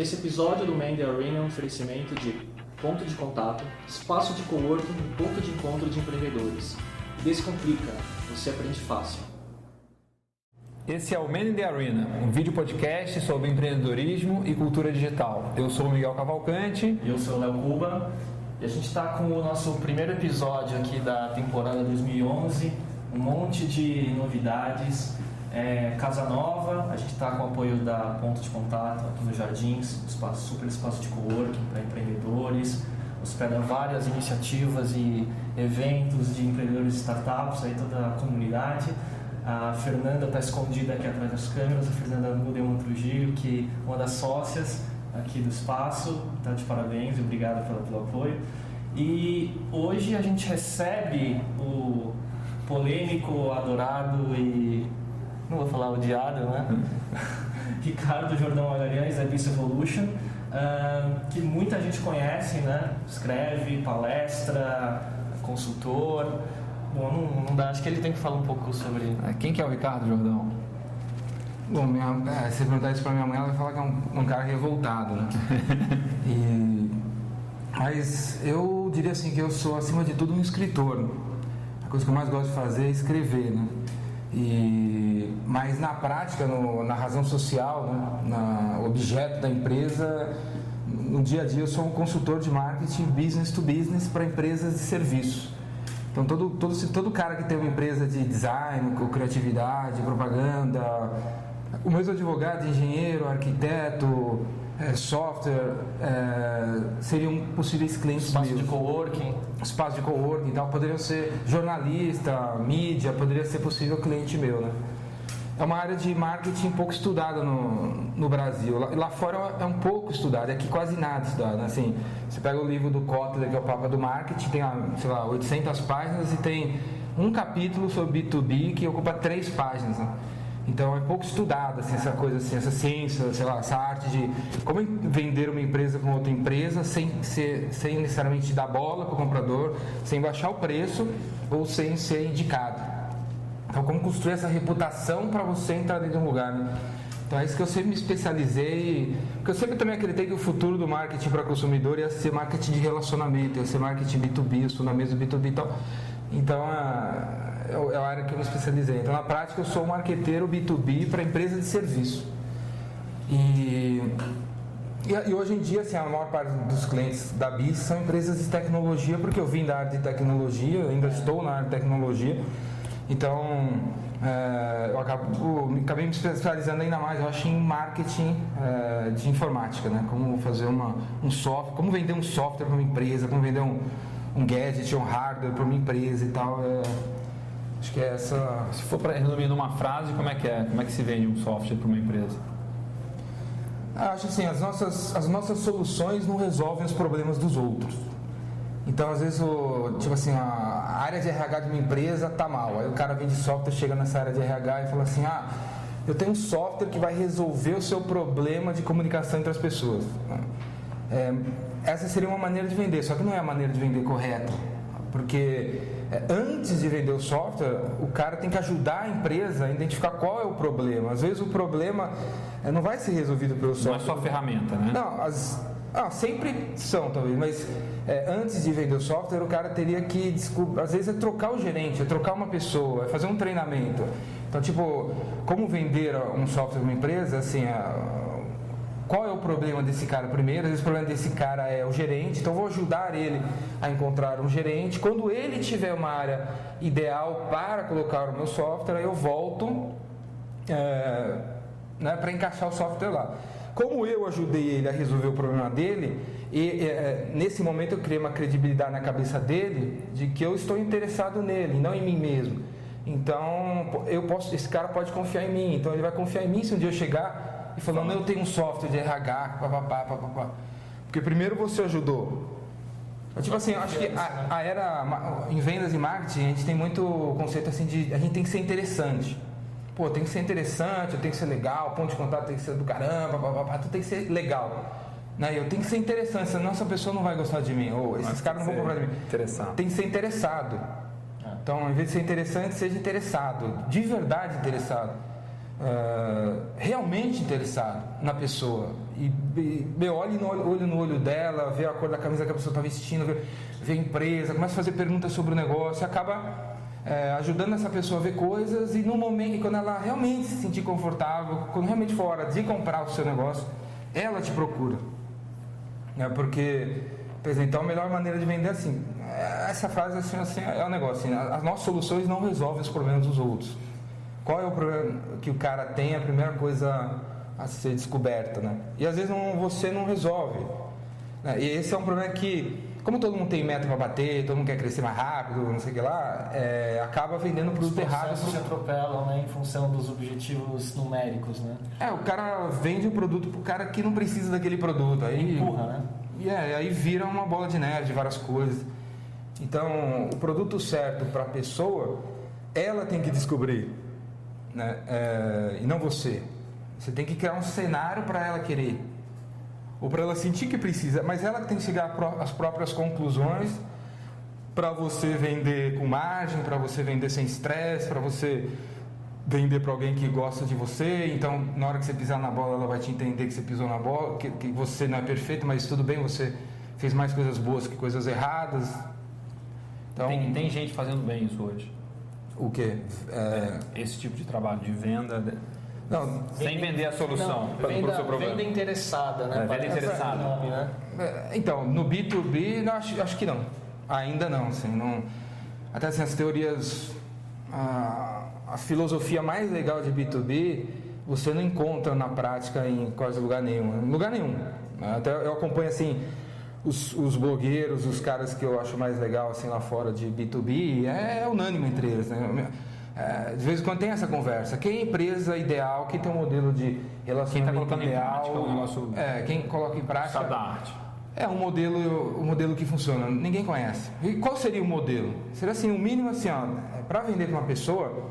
Esse episódio do Mandy Arena é um oferecimento de ponto de contato, espaço de coworking e ponto de encontro de empreendedores. Descomplica, você aprende fácil. Esse é o Man in the Arena, um vídeo podcast sobre empreendedorismo e cultura digital. Eu sou o Miguel Cavalcante. E eu sou o Léo Cuba. E a gente está com o nosso primeiro episódio aqui da temporada 2011. Um monte de novidades. É, Casa Nova, a gente está com o apoio da Ponto de Contato aqui nos Jardins, espaço, super espaço de coworking para empreendedores. Hospeda várias iniciativas e eventos de empreendedores e startups, aí toda a comunidade. A Fernanda está escondida aqui atrás das câmeras, a Fernanda Mudelman Trujillo, que é uma das sócias aqui do espaço, está de parabéns e obrigado pelo, pelo apoio. E hoje a gente recebe o polêmico, adorado e não vou falar odiado, né? Ricardo Jordão Magalhães, da Beast Evolution, uh, que muita gente conhece, né? Escreve, palestra, consultor. Bom, não, não dá, acho que ele tem que falar um pouco sobre. Quem que é o Ricardo Jordão? Bom, minha, é, se perguntar isso pra minha mãe, ela vai falar que é um, um cara revoltado, né? e, mas eu diria assim que eu sou, acima de tudo, um escritor. A coisa que eu mais gosto de fazer é escrever, né? E, mas na prática, no, na razão social, né? na objeto da empresa, no dia a dia eu sou um consultor de marketing business to business para empresas de serviço. Então todo, todo, todo cara que tem uma empresa de design, com criatividade, propaganda, o mesmo advogado, engenheiro, arquiteto, é, software, é, seriam possíveis clientes Espaço meus. de coworking. Espaço de coworking e tal, poderiam ser jornalista, mídia, poderia ser possível cliente meu, né? É uma área de marketing pouco estudada no, no Brasil. Lá, lá fora é um pouco estudada, aqui quase nada estudado. Né? Assim, você pega o livro do Kotler, que é o Papa do Marketing, tem, sei lá, 800 páginas e tem um capítulo sobre B2B que ocupa três páginas. Né? Então é pouco estudada assim, essa coisa assim, essa ciência, sei lá, essa arte de como vender uma empresa com outra empresa sem, ser, sem necessariamente dar bola para o comprador, sem baixar o preço ou sem ser indicado. Então, como construir essa reputação para você entrar dentro de um lugar, né? Então, é isso que eu sempre me especializei. Porque eu sempre também acreditei que o futuro do marketing para consumidor ia ser marketing de relacionamento, ia ser marketing B2B, eu sou na mesa B2B e tal. Então, é, é a área que eu me especializei. Então, na prática, eu sou um marqueteiro B2B para empresa de serviço. E, e, e, hoje em dia, assim, a maior parte dos clientes da BIS são empresas de tecnologia, porque eu vim da área de tecnologia, ainda estou na área de tecnologia. Então, é, eu acabo, acabei me especializando ainda mais, eu acho, em marketing é, de informática, né? Como fazer uma, um software, como vender um software para uma empresa, como vender um, um gadget, um hardware para uma empresa e tal. É, acho que é essa. Se for para resumir numa frase, como é que é? Como é que se vende um software para uma empresa? Acho assim, as nossas, as nossas soluções não resolvem os problemas dos outros. Então, às vezes, o, tipo assim, a área de RH de uma empresa tá mal. Aí o cara vende software, chega nessa área de RH e fala assim: ah, eu tenho um software que vai resolver o seu problema de comunicação entre as pessoas. É, essa seria uma maneira de vender, só que não é a maneira de vender correta. Porque é, antes de vender o software, o cara tem que ajudar a empresa a identificar qual é o problema. Às vezes o problema é, não vai ser resolvido pelo software. Não é só a ferramenta, né? Não, as, ah, sempre são, talvez, mas é, antes de vender o software, o cara teria que às vezes é trocar o gerente, é trocar uma pessoa, é fazer um treinamento. Então, tipo, como vender um software uma empresa, assim, a, qual é o problema desse cara primeiro? Às vezes o problema desse cara é o gerente, então vou ajudar ele a encontrar um gerente. Quando ele tiver uma área ideal para colocar o meu software, aí eu volto é, né, para encaixar o software lá. Como eu ajudei ele a resolver o problema dele, e é, nesse momento eu criei uma credibilidade na cabeça dele de que eu estou interessado nele, não em mim mesmo. Então, eu posso, esse cara pode confiar em mim. Então ele vai confiar em mim se um dia eu chegar e falar, não, eu tenho um software de RH, papapá, papapá. Porque primeiro você ajudou. Tipo assim, eu acho que a, a era em vendas e marketing, a gente tem muito conceito assim de a gente tem que ser interessante pô, tem que ser interessante, tenho que ser legal, ponto de contato tem que ser do caramba, papapá, tudo tem que ser legal. Né? Eu tenho que ser interessante, senão essa pessoa não vai gostar de mim, ou esses caras não vão comprar de mim. Interessado. Tem que ser interessado. É. Então, ao invés de ser interessante, seja interessado, de verdade interessado. Uh, realmente interessado na pessoa. E, e meu, olha no olho, olho no olho dela, vê a cor da camisa que a pessoa está vestindo, vê, vê a empresa, começa a fazer perguntas sobre o negócio, acaba é, ajudando essa pessoa a ver coisas e no momento, quando ela realmente se sentir confortável, quando realmente for hora de comprar o seu negócio, ela te procura. É porque, por exemplo, então a melhor maneira de vender é assim. Essa frase assim, assim é o um negócio. Assim, as nossas soluções não resolvem os problemas dos outros. Qual é o problema que o cara tem? A primeira coisa a ser descoberta, né? E às vezes não, você não resolve. Né? E esse é um problema que como todo mundo tem meta para bater, todo mundo quer crescer mais rápido, não sei o que lá, é, acaba vendendo produto errado. Os se atropelam né, em função dos objetivos numéricos, né? É, o cara vende o produto pro cara que não precisa daquele produto. Aí, Empurra, né? E é, aí vira uma bola de neve de várias coisas. Então, o produto certo para a pessoa, ela tem que descobrir, né? É, e não você. Você tem que criar um cenário para ela querer ou para ela sentir que precisa, mas ela tem que chegar às próprias conclusões para você vender com margem, para você vender sem estresse, para você vender para alguém que gosta de você. Então, na hora que você pisar na bola, ela vai te entender que você pisou na bola, que, que você não é perfeito, mas tudo bem, você fez mais coisas boas que coisas erradas. Então, tem, tem gente fazendo bem isso hoje. O que? É... Esse tipo de trabalho de venda não, sem vender a solução para o seu problema. Venda interessada, né? É, venda interessada. Nome, né? É, então, no B2B, não, acho, acho que não. Ainda não, assim, não. Até assim, as teorias, a, a filosofia mais legal de B2B, você não encontra na prática em quase lugar nenhum. Em lugar nenhum. Até eu acompanho assim os, os blogueiros, os caras que eu acho mais legal assim lá fora de B2B, é, é unânime entre eles, né? É, de vez em quando tem essa conversa. Quem é a empresa ideal, quem tem um modelo de relacionamento quem tá ideal, em prática, negócio é, quem coloca em prática. arte. É um modelo, um modelo que funciona. Ninguém conhece. E qual seria o modelo? Seria assim, o um mínimo assim, é, para vender para uma pessoa,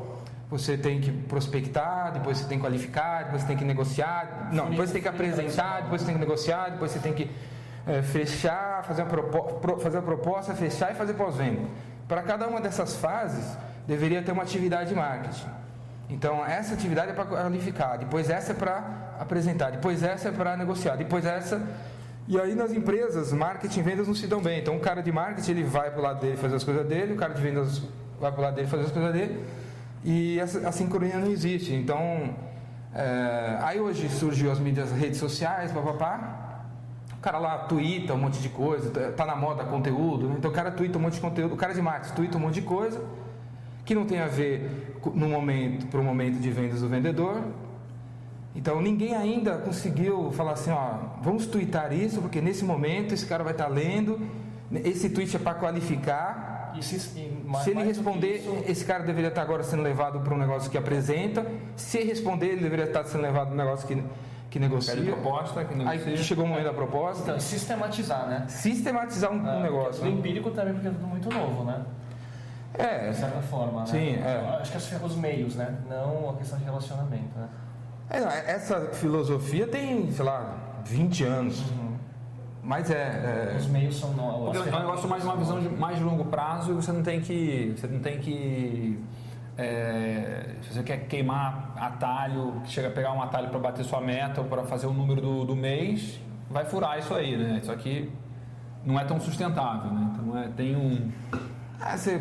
você tem que prospectar, depois você tem que qualificar, depois você tem que negociar, não, depois você tem que apresentar, depois você tem que negociar, depois você tem que é, fechar, fazer propo, fazer uma proposta, fechar e fazer pós-venda. Para cada uma dessas fases, deveria ter uma atividade de marketing. Então, essa atividade é para qualificar, depois essa é para apresentar, depois essa é para negociar, depois essa. E aí nas empresas, marketing e vendas não se dão bem. Então, o cara de marketing ele vai para o lado dele fazer as coisas dele, o cara de vendas vai para o lado dele fazer as coisas dele, e essa, a sincronia não existe. Então, é, aí hoje surgiu as mídias, redes sociais, papapá. O cara lá twitta um monte de coisa, tá, tá na moda conteúdo, né? então o cara twitta um monte de conteúdo, o cara de marketing twitta um monte de coisa que não tem a ver no momento para o momento de vendas do vendedor. Então ninguém ainda conseguiu falar assim, ó, vamos twittar isso porque nesse momento esse cara vai estar tá lendo, esse tweet é para qualificar. E se, e mais, se ele responder, isso... esse cara deveria estar tá agora sendo levado para um negócio que apresenta. Se responder, ele deveria estar sendo levado para um negócio que que negocia. Pede proposta, que negocia. Aí chegou o momento da proposta. Então, sistematizar, né? Sistematizar um, é, um negócio. O empírico também, porque é tudo muito novo, né? É. De certa forma, né? Sim, é. Acho que é os meios, né? Não a questão de relacionamento, né? É, essa filosofia tem, sei lá, 20 anos. Uhum. Mas é, é, Os meios são novos. Porque é um negócio mais uma visão de mais de longo prazo e você não tem que. Você não tem que. É, se você quer queimar atalho, chega a pegar um atalho para bater sua meta ou para fazer o número do, do mês, vai furar isso aí, né? Isso aqui não é tão sustentável, né? Então é, tem um. Ah, você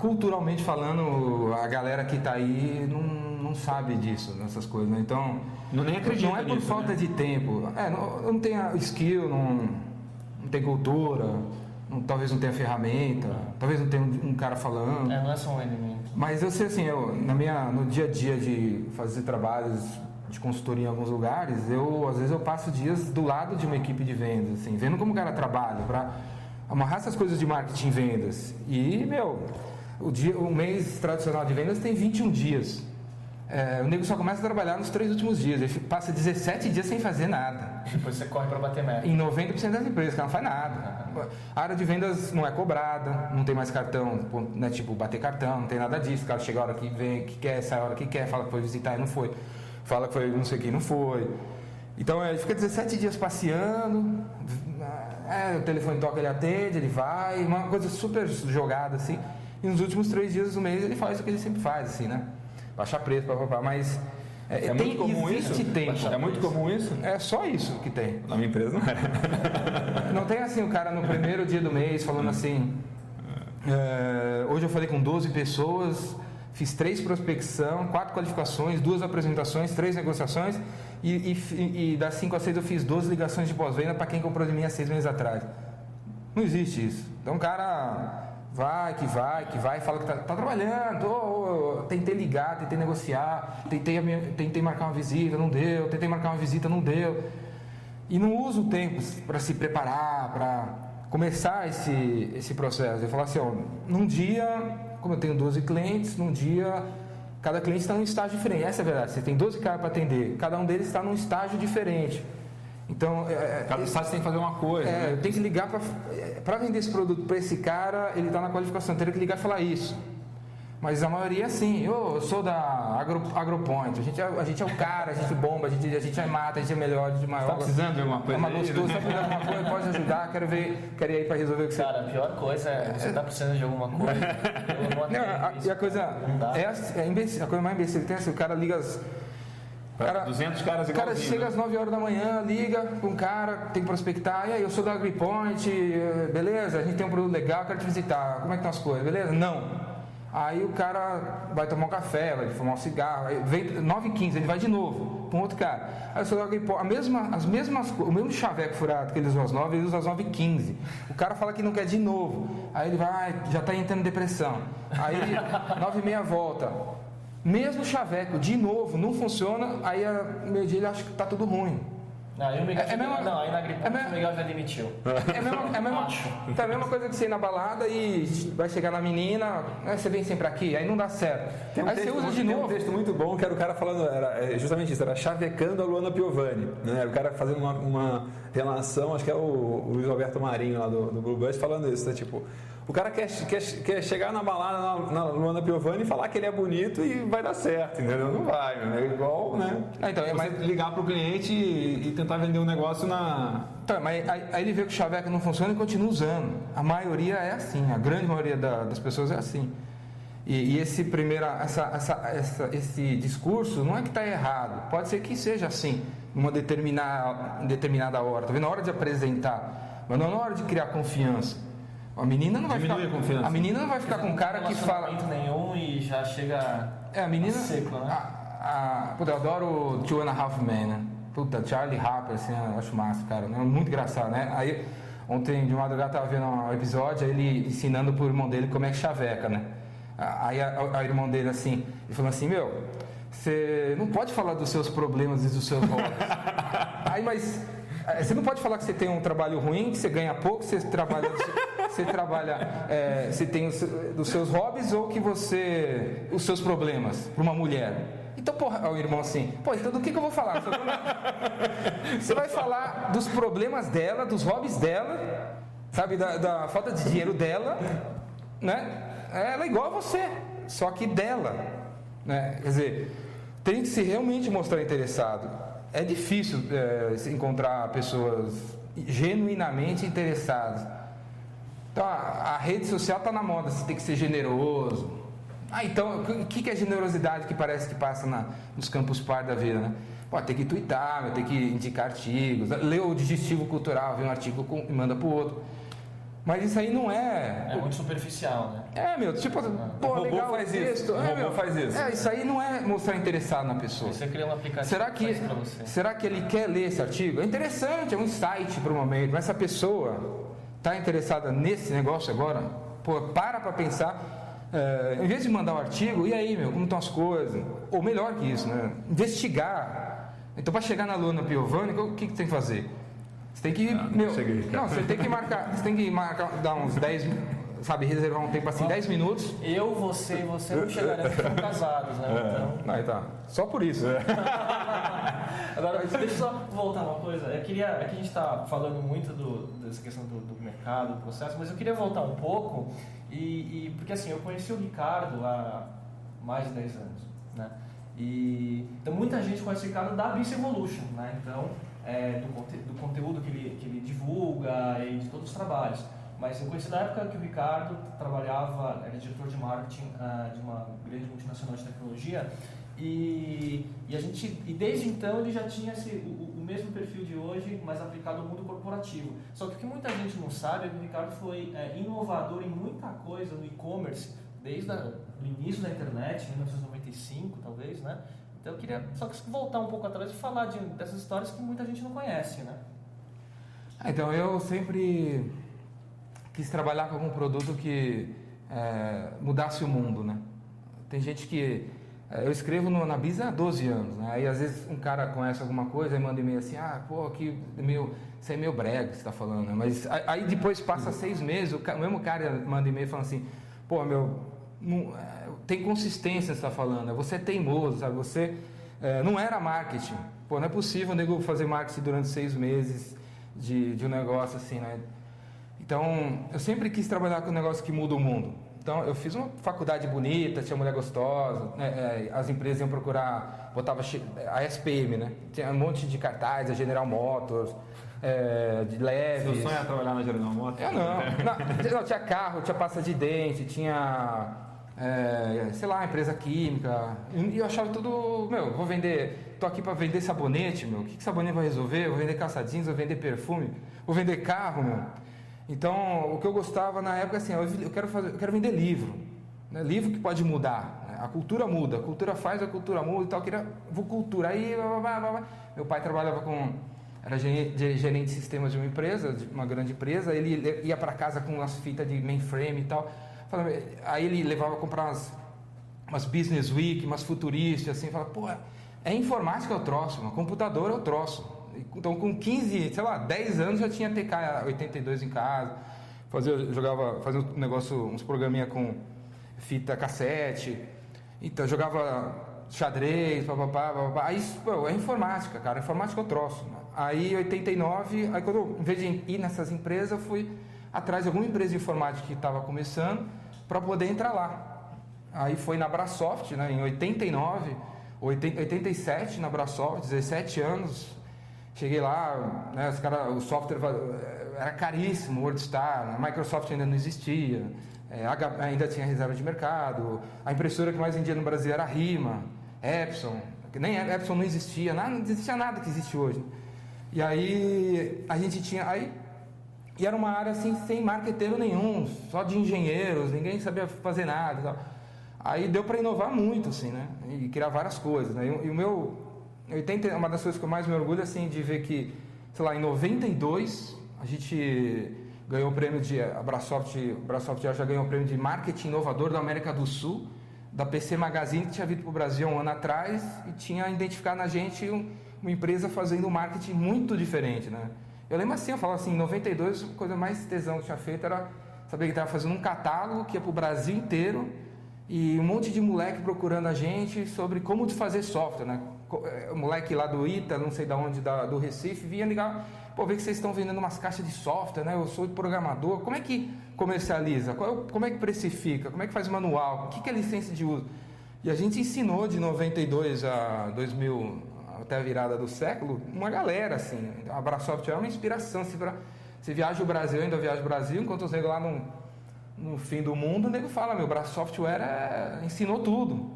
culturalmente falando, a galera que está aí não, não sabe disso, dessas coisas. Né? Então, não, nem acredita não é por nisso, falta né? de tempo. É, não, não tem skill, não, não tem cultura, não, talvez não tenha ferramenta, talvez não tenha um, um, cara falando. É, não é só um elemento. Mas eu sei assim, eu, na minha, no dia a dia de fazer trabalhos de consultoria em alguns lugares, eu às vezes eu passo dias do lado de uma equipe de vendas, assim, vendo como o cara trabalha, para amarrar essas coisas de marketing e vendas. E, meu, o, dia, o mês tradicional de vendas tem 21 dias. É, o nego só começa a trabalhar nos três últimos dias. Ele passa 17 dias sem fazer nada. Depois você corre para bater meta. Em 90% das empresas, que não faz nada. A área de vendas não é cobrada, não tem mais cartão, né, tipo, bater cartão, não tem nada disso. O cara chega a hora que vem, que quer, sai a hora que quer, fala que foi visitar e não foi. Fala que foi não sei quem, não foi. Então ele fica 17 dias passeando, é, o telefone toca, ele atende, ele vai, uma coisa super jogada assim. E nos últimos três dias do mês ele faz o que ele sempre faz, assim, né? Baixar preço, papapá. Mas É, é tem, muito comum isso? tempo. É muito comum isso? É só isso que tem. Na minha empresa não é. Não tem assim o cara no primeiro dia do mês falando assim. É, hoje eu falei com 12 pessoas, fiz três prospecção, quatro qualificações, duas apresentações, três negociações e, e, e das 5 a 6 eu fiz 12 ligações de pós-venda para quem comprou de mim há seis meses atrás. Não existe isso. Então o cara vai, que vai, que vai, fala que tá, tá trabalhando, oh, oh, tentei ligar, tentei negociar, tentei, tentei marcar uma visita, não deu, tentei marcar uma visita, não deu. E não usa o tempo para se preparar, para começar esse, esse processo. Eu falo assim, ó, num dia, como eu tenho 12 clientes, num dia cada cliente está num estágio diferente. Essa é a verdade. Você tem 12 caras para atender, cada um deles está num estágio diferente. Então, é, é cada estágio tem que fazer uma coisa. É, né? tenho que ligar para vender esse produto para esse cara, ele está na qualificação, eu teria que ligar e falar isso. Mas a maioria é assim, eu sou da Agro, AgroPoint, a gente, é, a gente é o cara, a gente bomba, a gente, a gente é mata, a gente é melhor, a gente é maior. Está precisando de alguma coisa? É uma gostosa, precisando de alguma coisa, pode ajudar, quero ver, quero ir aí para resolver o que você... Cara, a pior coisa é você está precisando de alguma coisa, eu não, a, E a coisa, é, é imbecil, a coisa mais imbecil que tem é assim, o cara liga as... Cara, 200 caras O cara chega né? às 9 horas da manhã, liga com um cara, tem que prospectar. E aí, eu sou da AgriPoint, eh, beleza? A gente tem um produto legal, quero te visitar. Como é que estão as coisas, beleza? Não. Aí o cara vai tomar um café, vai fumar um cigarro, aí vem 9 h 15 ele vai de novo para um outro cara. Aí eu sou a mesma, as mesmas o mesmo chaveco furado que ele usou às 9, ele usa às 9 h 15 O cara fala que não quer de novo. Aí ele vai, já está entrando em depressão. Aí 9 h 30 volta. Mesmo chaveco, de novo, não funciona, aí a meio dia ele acha que está tudo ruim. Não, aí o Miguel, é, é mesma, não, aí na gripe é o Miguel já demitiu. É a mesma, é mesma, tá a mesma coisa que você ir na balada e vai chegar na menina, né, você vem sempre aqui, aí não dá certo. Tem um aí texto, você usa de tem novo. um texto muito bom que era o cara falando, era é justamente isso, era chavecando a Luana Piovani. Né? Era o cara fazendo uma, uma relação, acho que é o, o Luiz Alberto Marinho lá do, do Blue Bus falando isso, né? Tipo, o cara quer, quer, quer chegar na balada na, na Luana Piovani e falar que ele é bonito e vai dar certo, entendeu? Não vai, É igual, né? Ah, então, é mais... ligar para o cliente e, e, tentar vender um negócio na. Então, mas aí, aí, ele vê que o chaveco não funciona e continua usando. A maioria é assim, a grande maioria da, das pessoas é assim. E, e, esse primeira, essa, essa, essa, esse discurso não é que está errado. Pode ser que seja assim, numa determinada, determinada hora. Tá vendo? Na hora de apresentar, mas não na hora de criar confiança. A menina não vai Diminui ficar. A, confiança. a menina não vai ficar com um cara que fala. nenhum e já chega. É, a menina. Seco, né? A, a, puta, eu adoro Two and a Half Men, né? Puta, Charlie Harper, assim, eu acho massa, cara. É muito engraçado, né? Aí, ontem de madrugada tava vendo um episódio, ele ensinando pro irmão dele como é que chaveca, né? Aí a, a, a irmão dele, assim, ele falou assim: Meu, você não pode falar dos seus problemas e dos seus hobbies. Aí, mas você não pode falar que você tem um trabalho ruim, que você ganha pouco, você trabalha, você trabalha, é, você tem os, dos seus hobbies ou que você os seus problemas para uma mulher. Então, porra, o irmão assim, pô, então do que, que eu vou falar? Você vai falar dos problemas dela, dos hobbies dela, sabe, da, da falta de dinheiro dela, né? Ela é igual a você, só que dela, né? Quer dizer, tem que se realmente mostrar interessado é difícil é, encontrar pessoas genuinamente interessadas. Então, a, a rede social está na moda, você tem que ser generoso. Ah, então, o que, que é generosidade que parece que passa na, nos campos par da vida, né? Pô, tem que twittar, tem que indicar artigos, ler o digestivo cultural, ver um artigo e manda para o outro. Mas isso aí não é. É muito superficial, né? É, meu, tipo, pô, o legal faz texto. Isso. É, o robô meu, faz isso. É, isso aí não é mostrar interessado na pessoa. Você cria um aplicativo será que, será que ele quer ler esse artigo? É interessante, é um insight para o momento, mas essa pessoa está interessada nesse negócio agora, pô, para para pensar. É, em vez de mandar o um artigo, e aí, meu, como estão as coisas? Ou melhor que isso, né? Investigar. Então, para chegar na Luna Piovani, o que, que tem que fazer? Você tem que. Ah, meu, cheguei, não, você tem que marcar. Você tem que marcar, dar uns 10 sabe, reservar um tempo assim, 10 minutos. Eu, você e você não chegaremos como casados, né? É. Então... Não, tá. Só por isso. É. Agora, deixa eu só voltar uma coisa. Eu queria, aqui a gente está falando muito do, dessa questão do, do, mercado, do processo, mas eu queria voltar um pouco, e, e, porque assim, eu conheci o Ricardo há mais de 10 anos, né? E, então muita gente conhece o Ricardo da Bis Evolution, né? Então, é, do, do, conteúdo que ele, que ele divulga e de todos os trabalhos. Mas eu conheci na época que o Ricardo trabalhava, era diretor de marketing uh, de uma grande multinacional de tecnologia, E, e, a gente, e desde então ele já tinha esse, o, o, mesmo perfil de hoje, mas aplicado ao mundo corporativo. Só que o que muita gente não sabe é que o Ricardo foi é, inovador em muita coisa no e-commerce, desde o início da internet, 1995 talvez, né? Então eu queria só voltar um pouco atrás e falar de, dessas histórias que muita gente não conhece, né? Ah, então eu sempre quis trabalhar com algum produto que é, mudasse o mundo, né? Tem gente que é, eu escrevo no, na Bisa há 12 anos, né? Aí às vezes um cara conhece alguma coisa e manda e-mail assim, ah, pô, aqui meio, isso é meio brega que você está falando, né? Mas aí depois passa seis meses, o, o mesmo cara manda e-mail falando assim, pô, meu, não, é, tem consistência você está falando, né? você é teimoso, sabe? Você é, não era marketing. Pô, não é possível o nego fazer marketing durante seis meses de, de um negócio assim, né? Então, eu sempre quis trabalhar com um negócio que muda o mundo. Então, eu fiz uma faculdade bonita, tinha mulher gostosa, né? É, as empresas iam procurar, botava a SPM, né? Tinha um monte de cartazes, a General Motors, é, de leves. Seu sonho é trabalhar na General Motors? Eu não, não tinha carro, tinha pasta de dente, tinha, é, sei lá, empresa química. E eu achava tudo, meu, vou vender, tô aqui para vender sabonete, meu. O que, que sabonete vai resolver? Vou vender calçadinhos, vou vender perfume, vou vender carro, meu. Então, o que eu gostava na época, assim, eu quero, fazer, eu quero vender livro. Né? Livro que pode mudar. Né? A cultura muda, a cultura faz, a cultura muda e tal. Eu queria, vou cultura. Aí, blá, blá, blá, meu pai trabalhava com. Era gerente de sistemas de uma empresa, de uma grande empresa. Ele ia para casa com umas fitas de mainframe e tal. Aí ele levava a comprar umas, umas Business Week, umas futuristas, assim. Falava, pô, é informática é o troço, um computador é o troço. Então, com 15, sei lá, 10 anos já tinha TK-82 em casa. Fazia, jogava, fazia um negócio, uns programinha com fita cassete. Então, jogava xadrez, papapá, papapá. Aí, pô, é informática, cara. Informática eu troço. Aí, em 89, aí quando, em vez de ir nessas empresas, eu fui atrás de alguma empresa de informática que estava começando para poder entrar lá. Aí foi na Brasoft, né, em 89, 87 na Brasoft, 17 anos, Cheguei lá, né, os cara, o software era caríssimo, WordStar, a Microsoft ainda não existia, é, ainda tinha reserva de mercado, a impressora que mais vendia no Brasil era a Rima, Epson, nem Epson não existia, nada, não existia nada que existe hoje. E aí a gente tinha, aí e era uma área assim sem marqueteiro nenhum, só de engenheiros, ninguém sabia fazer nada. Tal. Aí deu para inovar muito, assim, né? E criar várias coisas. Né? E, e o meu 80, uma das coisas que eu mais me orgulho assim de ver que, sei lá, em 92 a gente ganhou o prêmio de a Brasoft, a Brasoft já ganhou o prêmio de marketing inovador da América do Sul, da PC Magazine que tinha vindo para o Brasil um ano atrás e tinha identificado na gente um, uma empresa fazendo um marketing muito diferente, né? Eu lembro assim, eu falo assim, em 92 a coisa mais tesão que eu tinha feito era saber que estava fazendo um catálogo que ia para o Brasil inteiro e um monte de moleque procurando a gente sobre como fazer software, né? É, o moleque lá do ITA, não sei de onde, da, do Recife, vinha ligar, pô, ver que vocês estão vendendo umas caixas de software, né? Eu sou programador, como é que comercializa? Como é que precifica? Como é que faz manual? O que é licença de uso? E a gente ensinou de 92 a 2000, até a virada do século, uma galera, assim. A Brasoft é uma inspiração. Se, você viaja o Brasil, ainda viaja o Brasil, enquanto os negros lá no, no fim do mundo, o nego fala, meu, Braço Software é, ensinou tudo.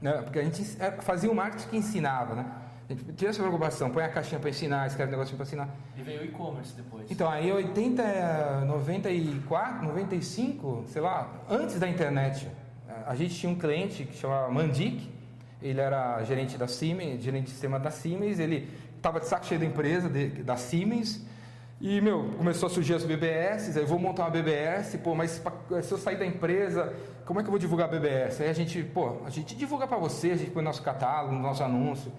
Né? Porque a gente é, fazia o marketing que ensinava, né? A gente tinha essa preocupação, põe a caixinha para ensinar, escreve um negocinho para ensinar. E veio o e-commerce depois. Então, aí 80, 94, 95, sei lá, antes da internet, a gente tinha um cliente que chamava Mandic, ele era gerente da Siemens, gerente de sistema da Siemens, ele estava de saco cheio da empresa, de, da Siemens, e, meu, começou a surgir as BBS, aí vou montar uma BBS, pô, mas se eu sair da empresa, como é que eu vou divulgar a BBS? Aí a gente, pô, a gente divulga para você, a gente põe nosso catálogo, nosso anúncio.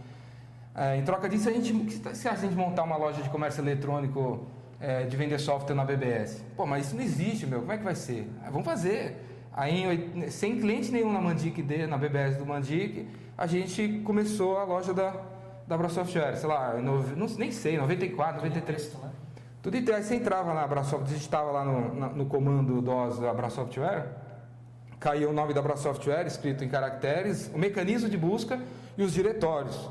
É, em troca disso, a gente, se a gente montar uma loja de comércio eletrônico é, de vender software na BBS? Pô, mas isso não existe, meu, como é que vai ser? Ah, vamos fazer. Aí, sem cliente nenhum na Mandic, na BBS do Mandic, a gente começou a loja da, da Bra Software, sei lá, no, não, nem sei, 94, 93. Né? Tudo e aí você entrava na Abrasoft, digitava lá no, no, no comando DOS da Abrasoftware, caía o nome da Abrasoftware escrito em caracteres, o mecanismo de busca e os diretórios.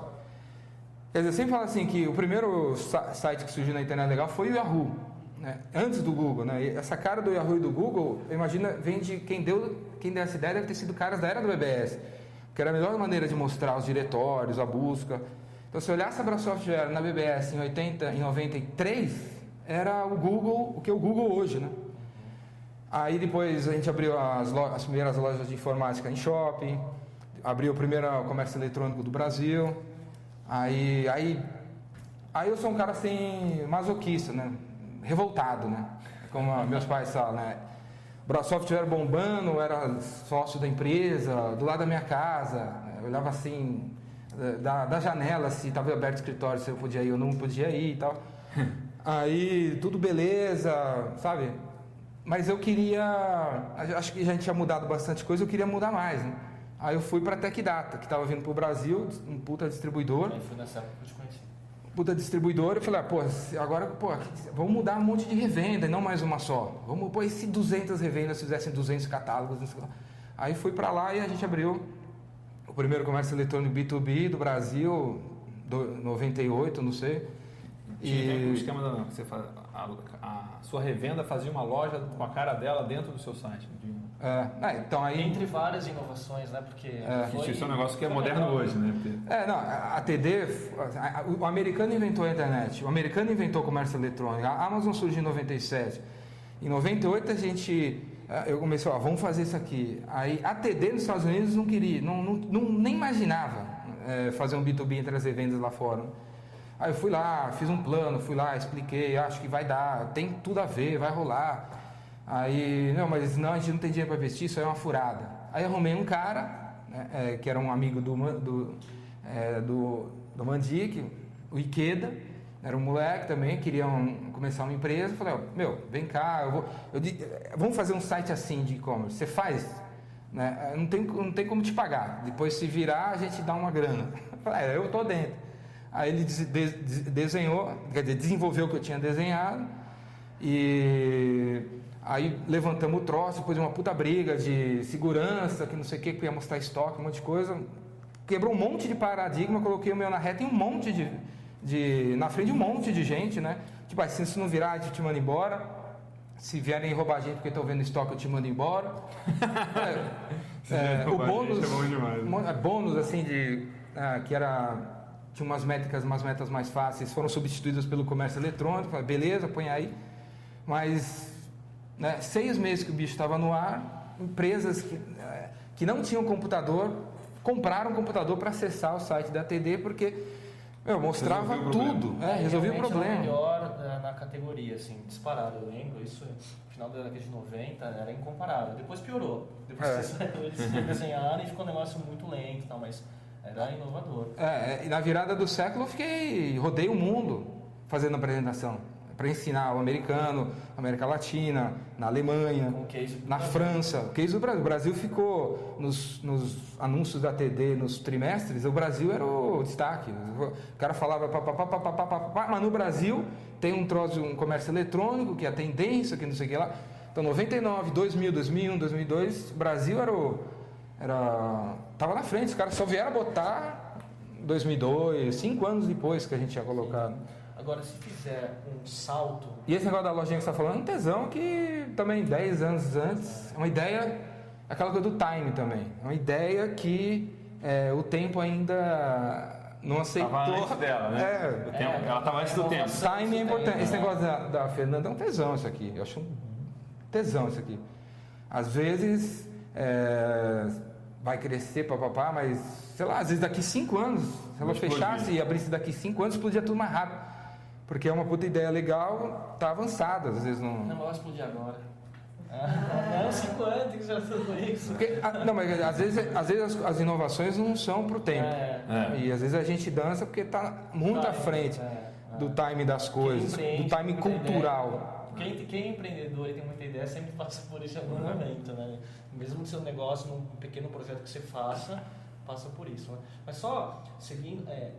Quer dizer, sempre fala assim que o primeiro site que surgiu na internet legal foi o Yahoo, né? antes do Google. Né? E essa cara do Yahoo e do Google, imagina, vem de quem deu, quem deu essa ideia deve ter sido caras da era do BBS. Que era a melhor maneira de mostrar os diretórios, a busca. Então, se olhasse a Abra Software na BBS em 80, em 93, era o Google, o que é o Google hoje, né? Aí depois a gente abriu as, as primeiras lojas de informática em shopping, abriu o primeiro comércio eletrônico do Brasil. Aí, aí, aí eu sou um cara assim, masoquista, né? Revoltado, né? Como meus pais falam, né? O Software bombando, eu era sócio da empresa, do lado da minha casa, eu olhava assim, da, da janela, se estava aberto o escritório, se eu podia ir ou não podia ir e tal. Aí, tudo beleza, sabe? Mas eu queria, acho que a gente tinha mudado bastante coisa, eu queria mudar mais, né? Aí eu fui para a TecData, que estava vindo para o Brasil, um puta distribuidor. Aí foi nessa época que eu te conheci. Puta distribuidor, eu falei, ah, pô, agora, pô, vamos mudar um monte de revenda, e não mais uma só. Vamos, pô, e se 200 revendas fizessem 200 catálogos? Aí fui para lá e a gente abriu o primeiro comércio eletrônico B2B do Brasil, do 98, não sei. E o esquema da, você faz, a, a, sua revenda fazia uma loja com a cara dela dentro do seu site. É, é, então aí entre várias inovações, né? Porque é, foi, isso é um negócio que é moderno legal. hoje, né? Porque... É, não, a TD, a, o americano inventou a internet, o americano inventou o comércio eletrônico, a Amazon surgiu em 97. Em 98 a gente é, eu comecei, ó, vamos fazer isso aqui. Aí a TD nos Estados Unidos não queria, não, não, não nem imaginava é, fazer um B2B entre as vendas lá fora. Aí eu fui lá, fiz um plano, fui lá, expliquei, acho que vai dar, tem tudo a ver, vai rolar. Aí, não, mas não, a gente não tem dinheiro para investir, isso é uma furada. Aí arrumei um cara, né, é, que era um amigo do, do, é, do, do Mandic, o Ikeda, era um moleque também, queria um, começar uma empresa. Falei, meu, vem cá, eu vou, eu, vamos fazer um site assim de e-commerce. Você faz? Né? Não, tem, não tem como te pagar. Depois, se virar, a gente dá uma grana. Falei, é, eu tô dentro. Aí ele desenhou, quer dizer, desenvolveu o que eu tinha desenhado e aí levantamos o troço, depois de uma puta briga de segurança, que não sei o que, que ia mostrar estoque, um monte de coisa. Quebrou um monte de paradigma, coloquei o meu na reta e um monte de, de. na frente de um monte de gente, né? Tipo assim, se não virar, a gente te manda embora. Se vierem roubar a gente porque estão vendo estoque, eu te mando embora. é, é, o bônus. É bônus assim de. Ah, que era tinha umas métricas, umas metas mais fáceis, foram substituídas pelo comércio eletrônico, falei, beleza, põe aí. Mas né, seis meses que o bicho estava no ar, empresas que, é, que não tinham computador compraram um computador para acessar o site da TD porque eu mostrava tudo, é, resolvia o problema. melhor é, na categoria, assim, disparado. Eu lembro, isso no final da década de 90 era incomparável. Depois piorou. Depois é. eles desenharam e ficou um negócio muito lento, tal, mas era inovador. É, e na virada do século eu fiquei, rodei o mundo fazendo apresentação. Para ensinar o americano, América Latina, na Alemanha, na França. O case do Brasil. O Brasil ficou nos, nos, anúncios da TD nos trimestres, o Brasil era o destaque. O cara falava pá, pá, pá, pá, pá, pá, pá, mas no Brasil tem um troço, um comércio eletrônico, que é a tendência, que não sei o que lá. Então, 99, 2000, 2001, 2002, o Brasil era o era tava na frente, os caras só vieram botar 2002, cinco anos depois que a gente tinha colocado. Agora, se fizer um salto. E esse negócio da lojinha que você está falando é um tesão que também 10 anos antes, é uma ideia, aquela coisa do time também. É uma ideia que é, o tempo ainda não aceitou. Tava antes dela, né? É, tempo, é, ela estava antes do tempo. Time é importante. Esse negócio da, da Fernanda é um tesão isso aqui. Eu acho um tesão isso aqui. Às vezes. É, vai crescer, papapá, mas sei lá, às vezes daqui cinco anos, se ela fechasse e abrisse daqui cinco anos, explodia tudo mais rápido. Porque é uma puta ideia legal, tá avançada, às vezes não. Não vai explodir agora. Ah, não, cinco anos que ser tudo isso. Porque, não, mas às vezes, às vezes as, as inovações não são pro tempo. É, é. E às vezes a gente dança porque tá muito à frente é, é. do time das coisas, do time cultural. Quem, quem é empreendedor e tem muita ideia sempre passa por esse algum momento, né? Mesmo no seu negócio, num pequeno projeto que você faça, passa por isso. Né? Mas só seguindo, é,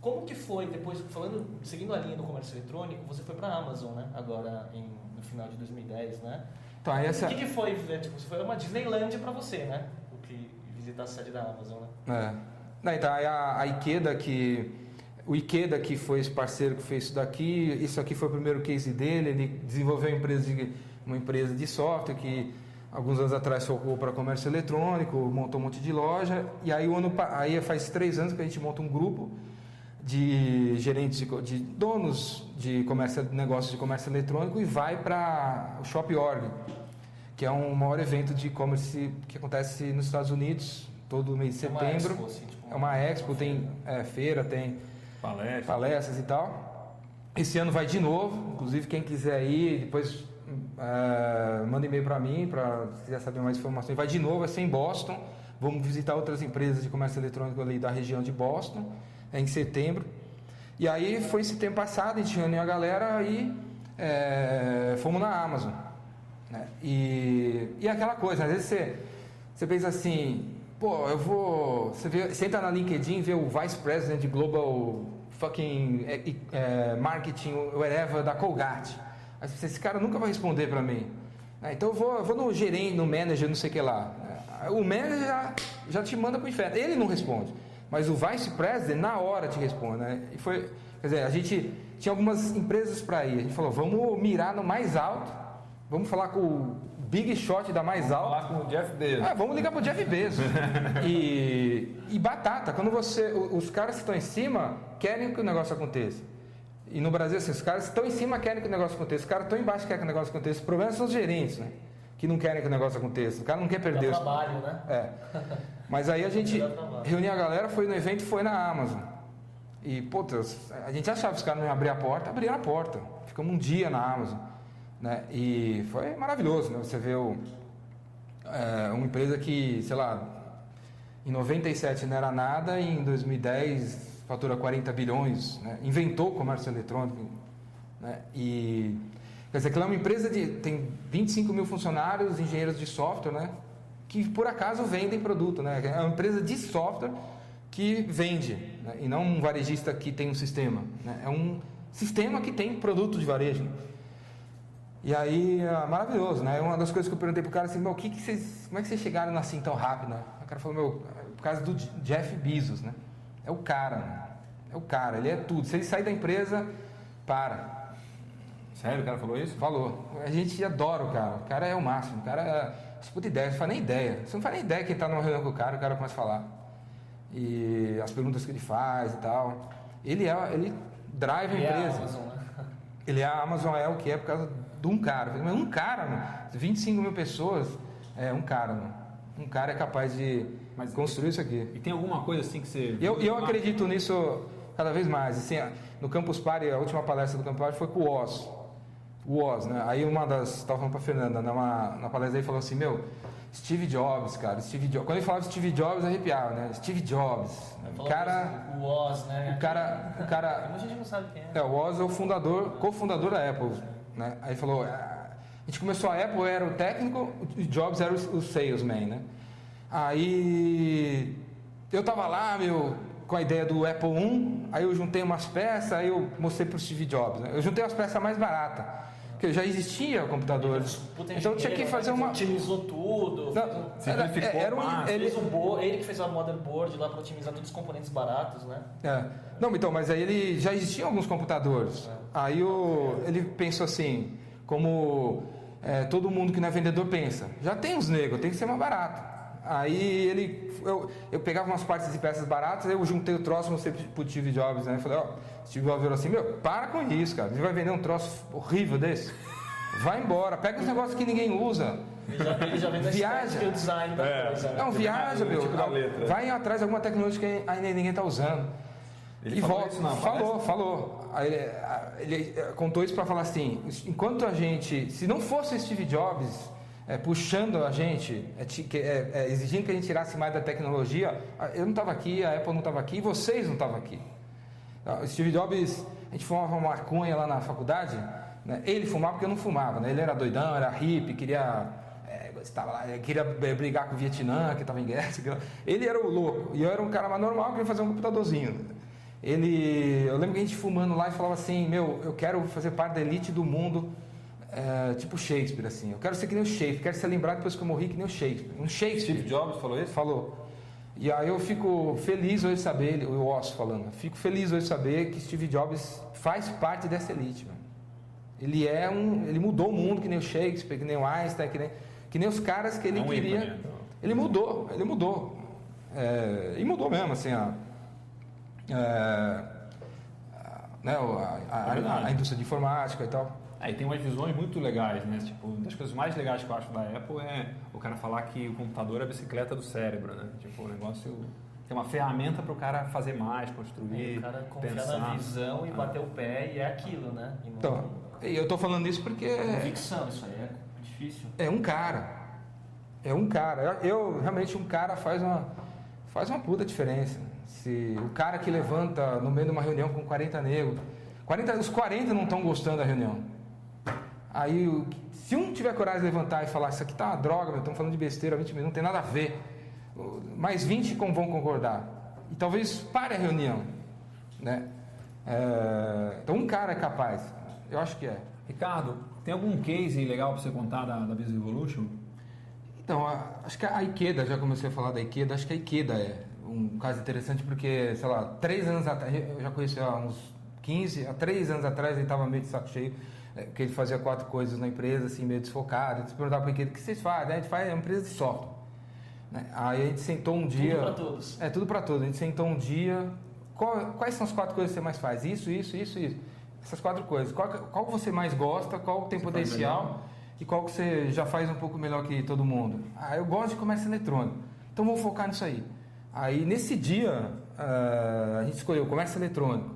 como que foi depois, falando, seguindo a linha do comércio eletrônico, você foi para a Amazon, né? Agora em, no final de 2010, né? Tá, essa... O que, que foi? Né? Tipo, foi uma Disneyland para você, né? O que visitar a sede da Amazon, né? É. Não, então, a, a Ikeda que o Ikeda, que foi esse parceiro que fez isso daqui, isso aqui foi o primeiro case dele, ele desenvolveu uma empresa de, uma empresa de software que alguns anos atrás focou para comércio eletrônico, montou um monte de loja. E aí, o ano, aí faz três anos que a gente monta um grupo de gerentes, de, donos de comércio, negócios de comércio eletrônico e vai para o Shop Org, que é um maior evento de e-commerce que acontece nos Estados Unidos todo mês de É uma setembro. expo, assim, tipo, é uma expo, tem é, feira, tem Palestra. palestras e tal. Esse ano vai de novo, inclusive quem quiser ir, depois é, manda e-mail para mim, para se quiser saber mais informações. Vai de novo, vai ser em Boston. Vamos visitar outras empresas de comércio eletrônico ali da região de Boston, é em setembro. E aí foi esse tempo passado, a gente reuniu a galera e é, fomos na Amazon. Né? E, e aquela coisa, às vezes você, você pensa assim, pô, eu vou. Você, vê, você entra na LinkedIn e vê o Vice President de Global fucking é, é, Marketing, whatever, da Colgate. Esse cara nunca vai responder para mim. Né? Então eu vou, vou no gerente, no manager, não sei o que lá. O manager já, já te manda pro inferno. Ele não responde. Mas o Vice President, na hora, te responde. Né? E foi, quer dizer, a gente tinha algumas empresas para ir. A gente falou, vamos mirar no mais alto. Vamos falar com o Big Shot da mais alta. Falar com o Jeff Bezos. Ah, vamos ligar pro Jeff Bezos. e, e batata, quando você. Os caras que estão em cima querem que o negócio aconteça. E no Brasil, assim, os caras que estão em cima querem que o negócio aconteça. Os caras que estão embaixo querem que o negócio aconteça. O problema são os gerentes, né? Que não querem que o negócio aconteça. O cara não quer Dá perder. os- trabalho, né? É. Mas aí a gente Dá reuniu a galera, foi no evento e foi na Amazon. E, puta, a gente achava que os caras não iam abrir a porta, abriram a porta. Ficamos um dia na Amazon. Né? E foi maravilhoso, né? Você vê o, é, uma empresa que, sei lá, em 97 não era nada e em 2010 fatura 40 bilhões, né? inventou o comércio eletrônico. Né? E, quer dizer, que é uma empresa de. tem 25 mil funcionários, engenheiros de software, né? que por acaso vendem produto. Né? É uma empresa de software que vende, né? e não um varejista que tem um sistema. Né? É um sistema que tem produto de varejo. E aí, é maravilhoso, né? Uma das coisas que eu perguntei pro cara assim, meu, o que que vocês, como é que vocês chegaram assim tão rápido, né? O cara falou, meu, é por causa do Jeff Bezos, né? É o cara, né? é o cara, ele é tudo. Se ele sair da empresa, para. Sério, o cara falou isso? Falou. A gente adora o cara, o cara é o máximo, o cara é... Você puta ideia, você não faz nem ideia. Você não faz nem ideia que tá numa reunião com o cara, o cara começa a falar. E as perguntas que ele faz e tal. Ele é, ele drive a E é a empresa. Amazon, né? Ele é a Amazon é o que é por causa de um cara. Falei, Mas um cara, mano, 25 mil pessoas, é um cara, mano. Um cara é capaz de Mas- construir isso aqui. E tem alguma coisa assim que você. Eu, eu acredito nisso cada vez mais. Assim, no Campus Party, a última palestra do Campus Party foi com o Oz. O Oz, né? Aí uma das. Estava falando pra Fernanda, numa, na palestra aí, falou assim: Meu, Steve Jobs, cara. Steve Jobs. Quando ele falava Steve Jobs, arrepiava, né? Steve Jobs. O cara. O Oz, né? O cara. O cara Muita gente não sabe quem é. é, o Oz é o fundador, cofundador da Apple, né? Aí falou, "Ah, a gente começou a Apple, era o técnico, o Jobs era o, o salesman, né? Aí eu tava lá, meu, com a ideia do Apple I, aí eu juntei umas peças, aí eu mostrei pro Steve Jobs, né? Eu juntei as peças mais baratas, porque já existia computadores. Puta Então tinha que fazer né? uma Otimizou tudo. Não, fez um- era, Simplificou era um, mais. ele, Fez o bo... Ele que fez a motherboard lá para otimizar todos os componentes baratos, né? É. Não, então, mas aí ele já existiam alguns computadores. Aí o, ele pensou assim, como é, todo mundo que não é vendedor pensa, já tem uns negros, tem que ser mais barato. Aí ele, eu, eu pegava umas partes de peças baratas, eu juntei o troço, mostrei pro Steve Jobs, né? Eu falei, ó, Steve Jobs virou assim, meu, para com isso, cara. Você vai vender um troço horrível desse? Vai embora, pega os negócios que ninguém usa. Ele já, ele já vem Viaja. o design da É. coisa. né? Não, viaja, meu. tipo. Vai atrás de alguma tecnologia que ainda ninguém está usando. Ele e falou volta. falou, falou. Ele, ele contou isso para falar assim: enquanto a gente, se não fosse o Steve Jobs é, puxando a gente, é, é, é, exigindo que a gente tirasse mais da tecnologia, eu não estava aqui, a Apple não estava aqui, vocês não estavam aqui. Ah, O Steve Jobs, a gente fumava uma maconha lá na faculdade, né? ele fumava porque eu não fumava, né? ele era doidão, era hippie, queria, é, gostava lá, queria eh, brigar com o Vietnã, que estava em guerra. Ele era o louco, e eu era um cara mais normal, queria fazer um computadorzinho. Ele, eu lembro que a gente fumando lá e falava assim, meu, eu quero fazer parte da elite do mundo, é, tipo Shakespeare, assim, eu quero ser que nem o Shakespeare, quero ser lembrado depois que eu morri que nem o Shakespeare, um Shakespeare. Steve Jobs falou isso? Falou. E aí eu fico feliz hoje saber, o Osso falando, fico feliz hoje saber que Steve Jobs faz parte dessa elite, mano. Ele é um, ele mudou o mundo que nem o Shakespeare, que nem o Einstein, que nem Que nem os caras que ele É queria. ícone, né? Ele mudou, ele mudou. É, e mudou mesmo, assim, a, é, a- né, a- a- a indústria de informática e tal. É, e tem umas visões muito legais, né? Tipo, uma das coisas mais legais que eu acho da Apple é o cara falar que o computador é a bicicleta do cérebro, né? Tipo, o negócio tem uma ferramenta para o cara fazer mais, construir, O cara confiar pensar. na visão e Ah. bater o pé e é aquilo, né? E Então, e eu tô falando isso porque Convicção, isso aí é difícil. é um cara. É um cara. Eu, eu, realmente um cara faz uma faz uma puta diferença. Se o cara que levanta no meio de uma reunião com 40 negros, 40, os 40 não estão gostando da reunião. Aí, se um tiver coragem de levantar e falar, isso aqui tá uma droga, meu, estamos falando de besteira, 20 minutos, não tem nada a ver. Mais 20 com- vão concordar. E talvez pare a reunião. Né? É, então, um cara é capaz. Eu acho que é. Ricardo, tem algum case legal para você contar da, da Business Evolution? Então, a- acho que a Ikeda, já comecei a falar da Ikeda, acho que a Ikeda é um caso interessante porque, sei lá, três anos atrás, eu já conheci há uns 15, há três anos atrás ele estava meio de saco cheio, é, porque ele fazia quatro coisas na empresa, assim, meio desfocado. Ele se perguntava para a Ikeda, o que vocês fazem? A gente faz é uma empresa de software. Né? Aí a gente sentou um dia... Tudo pra todos. É, tudo para todos. A gente sentou um dia, qual- quais são as quatro coisas que você mais faz? Isso, isso, isso, isso. Essas quatro coisas. Qual, qual você mais gosta, qual tem Você potencial e qual que você já faz um pouco melhor que todo mundo? Ah, eu gosto de comércio eletrônico, então vou focar nisso aí. Aí nesse dia ah, a gente escolheu comércio eletrônico,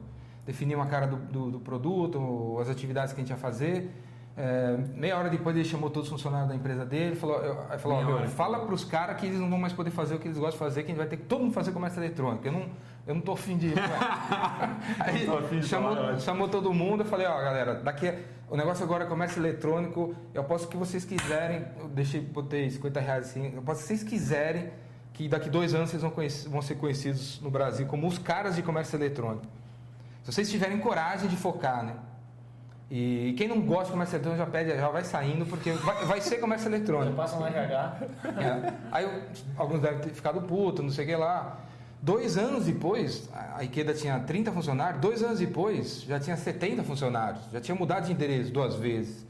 definimos a cara do, do, do produto, as atividades que a gente ia fazer. É, meia hora depois ele chamou todos os funcionários da empresa dele falou, eu- falou meu, fala para os caras que eles não vão mais poder fazer o que eles gostam de fazer, que a gente vai ter que todo mundo fazer comércio eletrônico. Eu não, eu não tô afim de. Aí afim de chamou, falar, chamou todo mundo, eu falei, ó, galera, daqui o negócio agora é comércio eletrônico, eu posso que vocês quiserem, eu deixei, botei 50 reais assim, eu posso que vocês quiserem que daqui dois anos vocês vão, vão ser conhecidos no Brasil como os caras de comércio eletrônico. Se vocês tiverem coragem de focar, né? E quem não gosta de comércio eletrônico já pede, já vai saindo, porque vai, vai ser comércio Já eletrônico. passa no RH. É. Aí eu- alguns devem ter ficado puto, não sei o que lá. Dois anos depois, a Ikeda tinha 30 funcionários, dois anos depois já tinha 70 funcionários, já tinha mudado de endereço duas vezes.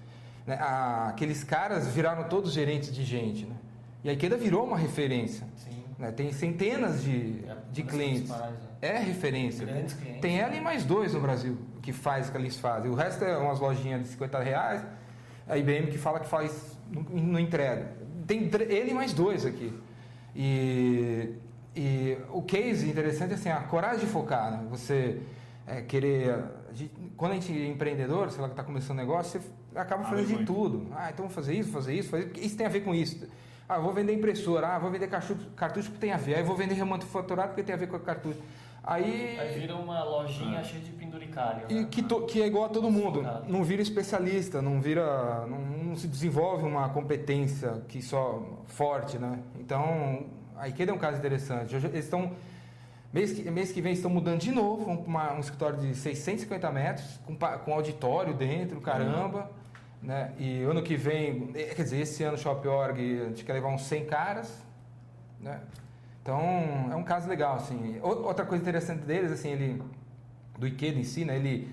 Né? Aqueles caras viraram todos gerentes de gente. Né? E a Ikeda virou uma referência. Sim. Né? Tem centenas de, É, de clientes. né? É referência. Clientes. Tem ela e mais dois no Brasil que faz o que eles fazem. O resto é umas lojinhas de 50 reais. A IBM que fala que faz, não, entrega. Tem ele e mais dois aqui. E, e o case interessante é assim, a coragem de focar. Né? Você é, querer. a gente- quando a gente é empreendedor, sei lá que está começando um negócio, você acaba Ah, fazendo de muito. tudo. Ah, então vou fazer isso, fazer isso, fazer porque isso tem a ver com isso. Ah, vou vender impressora, ah, vou vender cartucho, cartucho porque tem a ver. Aí vou vender remanufaturado porque tem a ver com a cartucho. Aí, Aí vira uma lojinha cheia de penduricário. e né? que, to- que é igual a todo mundo. Não vira especialista, não vira. Não, não se desenvolve uma competência que só forte, né? Então, a IKEA é um caso interessante. Eles estão. Mês que, mês que vem estão mudando de novo, uma- um escritório de 650 metros, com, com auditório dentro, caramba. Né? E ano que vem, eh, quer dizer, esse ano o Shop Org, a gente quer levar uns 100 caras. Né? Então, é um caso legal, assim. Outra coisa interessante deles, assim, ele do Ikeda em si, né? Ele,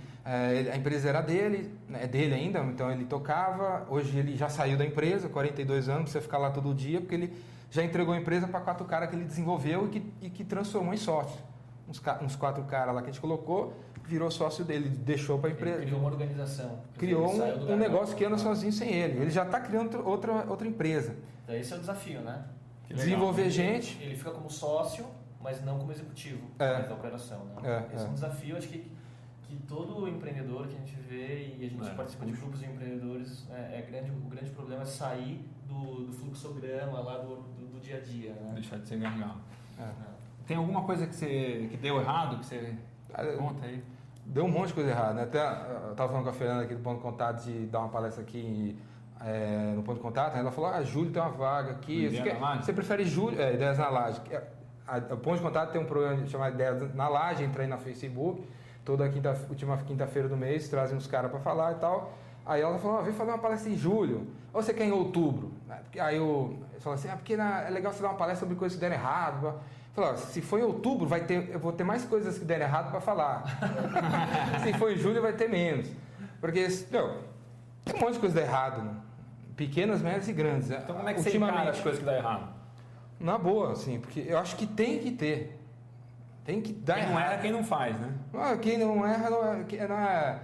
ele- a empresa era dele, né? é dele ainda, então ele tocava. Hoje ele já saiu da empresa, 42 anos, precisa ficar lá todo dia, porque ele já entregou a empresa para quatro caras que ele desenvolveu e que, e que transformou em sócio. Uns, uns quatro caras lá que a gente colocou, virou sócio dele, deixou para a Ele empresa. criou uma organização. Criou Ele um, um negócio que anda sozinho sem ele. Ele já está criando outra, outra empresa. Então esse é o desafio, né? Que legal. Desenvolver gente. Ele fica como sócio, mas não como executivo É. da operação. Né? É, Esse é é. um desafio, acho que, que todo empreendedor que a gente vê e a gente É. participa de grupos de empreendedores, é, é grande, o grande problema é sair do, do fluxograma lá do, do, do dia a dia. Né? Deixar de ser gargalo. É. Tem alguma coisa que, você, que deu errado, que você Ah, conta aí? Deu um monte de coisa errada, né? Até ah, eu estava falando com a Fernanda aqui do Ponto de Contato de dar uma palestra aqui eh, no Ponto de Contato. Ela falou: Ah, Júlio tem uma vaga aqui. Você, quer- você prefere Júlio? É, Ideias na Laje. É, a- O Ponto de Contato tem um programa chamado Ideias na Laje. Entra aí na Facebook. Toda quinta, última quinta-feira do mês trazem uns caras para falar e tal. Aí ela falou: ah, vem fazer uma palestra em julho. Ou você quer em outubro? Porque- Aí eu, eu falei assim: ah, porque na- é legal você dar uma palestra sobre coisas que deram errado. Falei, ó, se for em outubro, vai ter, eu vou ter mais coisas que deram errado para falar. se for em julho, vai ter menos. Porque, meu, tem um monte de coisa errado. Né? Pequenas, médias e grandes. Então como é que você encara as coisas que dá errado? Na boa, assim, porque eu acho que tem que ter. Tem que dar quem errado. não erra, quem não faz, né? Ah, quem não erra, não, é- não, é,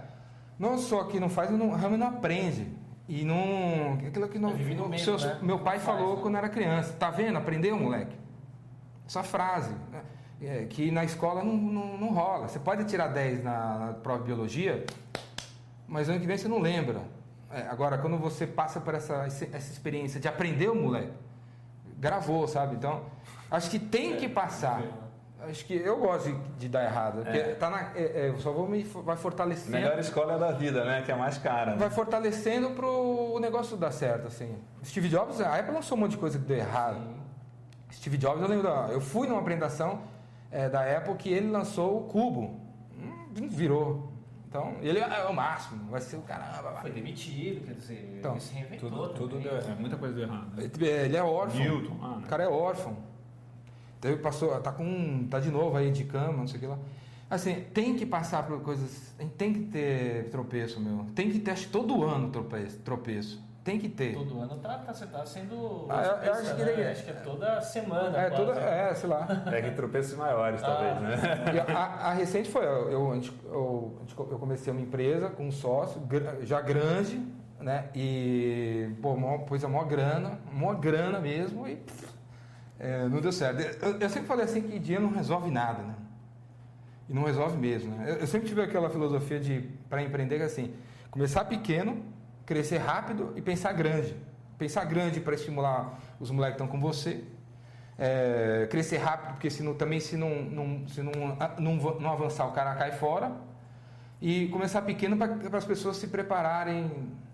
não só que não faz, não, realmente não aprende. E não. Aquilo que não. seus- né? Meu pai Não falou faz, né? quando era criança. Tá vendo? Aprendeu, moleque? Essa frase. né? É, que na escola não, não, não rola. Você pode tirar 10 na, na prova de biologia, mas ano que vem você não lembra. É, agora, quando você passa por essa, essa experiência de aprender o moleque, gravou, sabe? Então, acho que tem que passar. Acho que eu gosto de, dar errado. Porque É. tá na, é, é, eu só vou me vai fortalecendo. Melhor escola é da vida, né? Que é mais cara. né? Vai fortalecendo pro negócio dar certo, assim. Steve Jobs, a Apple lançou um monte de coisa que deu errado. Steve Jobs, eu lembro, da- eu fui numa apresentação é, da Apple que ele lançou o cubo. Hum, Não virou. Então, ele é o máximo, vai ser o caramba. vai. Foi demitido, quer dizer, Então, ele se reinventou. Tudo, tudo deu, é, muita coisa deu errado. né? Ele é órfão. Newton, ah, né? O cara é órfão. Então ele passou, tá com. tá de novo aí de cama, não sei o que lá. Assim, tem que passar por coisas. Tem que ter tropeço, meu. Tem que ter, acho que todo ano tropeço. tropeço. Tem que ter. Todo ano tá, tá, tá sendo. Ah, eu- eu acho que né? ele- acho que é toda semana. É, quase. toda, é, sei lá. É que tropeços maiores, talvez, Ah. né? E a, a recente foi, eu, eu, eu, eu comecei uma empresa com um sócio, já grande, né? E, pô, mó, pôs a maior grana, maior grana mesmo, e pff, é, não deu certo. Eu, eu sempre falei assim que dinheiro não resolve nada, né? E não resolve mesmo, né? Eu, eu sempre tive aquela filosofia de, para empreender, que é assim, começar pequeno, crescer rápido e pensar grande. Pensar grande para estimular os moleques que estão com você, é, crescer rápido, porque se não, também se não, não, se não, não, não avançar, o cara cai fora. E começar pequeno para as pessoas se prepararem